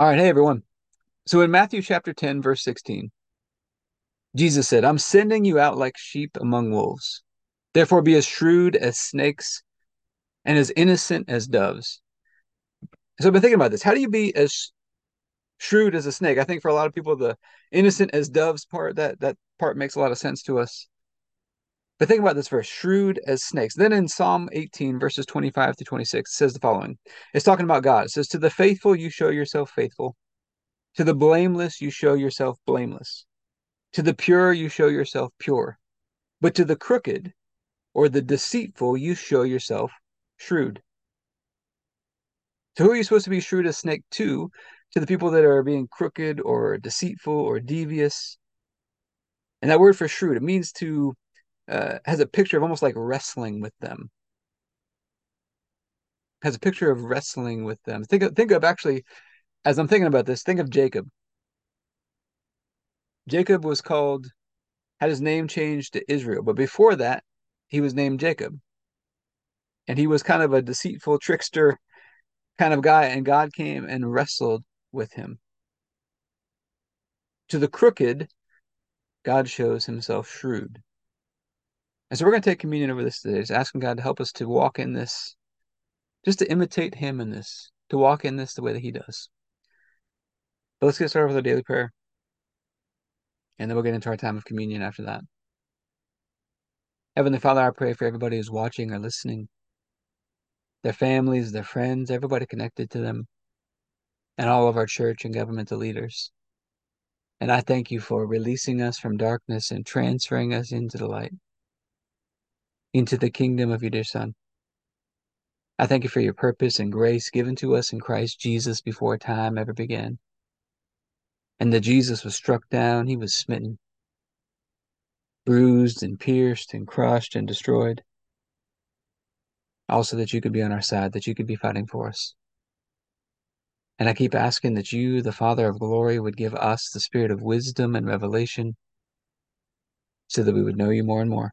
All right, hey everyone. So in Matthew chapter 10, verse 16, Jesus said, I'm sending you out like sheep among wolves. Therefore be as shrewd as snakes and as innocent as doves. So I've been thinking about this. How do you be as shrewd as a snake? I think for a lot of people, the innocent as doves part, that that part makes a lot of sense to us. But think about this verse, shrewd as snakes. Then in Psalm 18, verses 25 to 26, it says the following. It's talking about God. It says, To the faithful you show yourself faithful to the blameless, you show yourself blameless. To the pure, you show yourself pure. But to the crooked or the deceitful, you show yourself shrewd. So, who are you supposed to be shrewd as snake to? To the people that are being crooked or deceitful or devious. And that word for shrewd, it means to, uh, has a picture of almost like wrestling with them. Has a picture of wrestling with them. Think of, think of actually as I'm thinking about this, think of Jacob. Jacob was called, had his name changed to Israel, but before that, he was named Jacob. And he was kind of a deceitful trickster kind of guy, and God came and wrestled with him. To the crooked, God shows himself shrewd. And so we're going to take communion over this today, just asking God to help us to walk in this, just to imitate him in this, to walk in this the way that he does. But let's get started with our daily prayer. And then we'll get into our time of communion after that. Heavenly Father, I pray for everybody who's watching or listening, their families, their friends, everybody connected to them, and all of our church and governmental leaders. And I thank you for releasing us from darkness and transferring us into the light, into the kingdom of your dear Son. I thank you for your purpose and grace given to us in Christ Jesus before time ever began and that Jesus was struck down, he was smitten, bruised and pierced and crushed and destroyed. Also, that you could be on our side, that you could be fighting for us. And I keep asking that you, the Father of glory, would give us the spirit of wisdom and revelation so that we would know you more and more.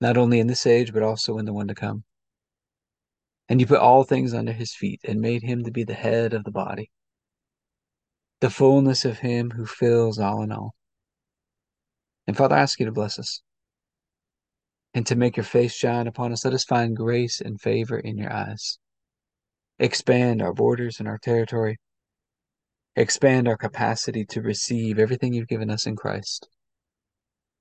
not only in this age, but also in the one to come. And you put all things under his feet and made him to be the head of the body, the fullness of him who fills all in all. And Father, I ask you to bless us and to make your face shine upon us. Let us find grace and favor in your eyes. Expand our borders and our territory. Expand our capacity to receive everything you've given us in Christ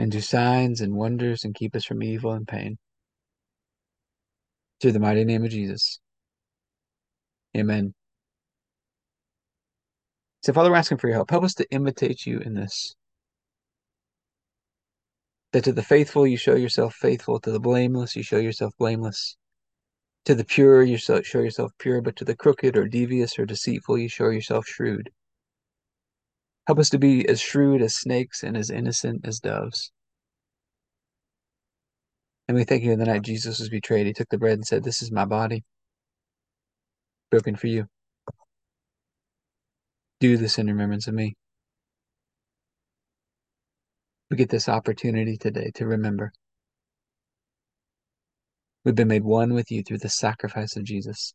and do signs and wonders and keep us from evil and pain. Through the mighty name of Jesus. Amen. So, Father, we're asking for your help. Help us to imitate you in this. That to the faithful, you show yourself faithful. To the blameless, you show yourself blameless. To the pure, you show yourself pure. But to the crooked or devious or deceitful, you show yourself shrewd. Help us to be as shrewd as snakes and as innocent as doves. And we thank you in the night Jesus was betrayed. He took the bread and said, This is my body broken for you. Do this in remembrance of me. We get this opportunity today to remember. We've been made one with you through the sacrifice of Jesus.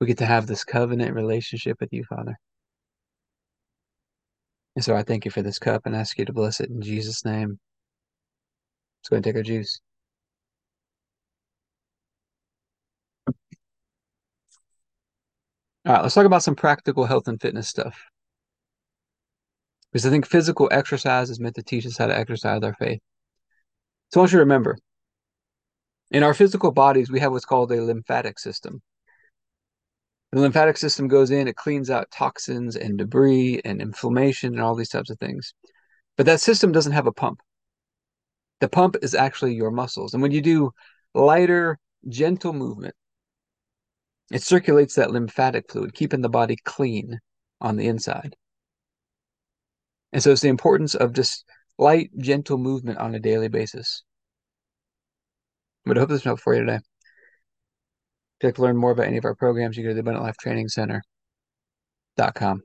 We get to have this covenant relationship with you, Father. And so I thank you for this cup and ask you to bless it in Jesus' name. Let's go and take our juice. All right, let's talk about some practical health and fitness stuff. Because I think physical exercise is meant to teach us how to exercise our faith. So I want you to remember in our physical bodies, we have what's called a lymphatic system. The lymphatic system goes in, it cleans out toxins and debris and inflammation and all these types of things. But that system doesn't have a pump. The pump is actually your muscles. And when you do lighter, gentle movement, it circulates that lymphatic fluid, keeping the body clean on the inside. And so it's the importance of just light, gentle movement on a daily basis. But I hope this helped for you today. If you'd like to learn more about any of our programs, you go to the Abundant Life Training Center.com.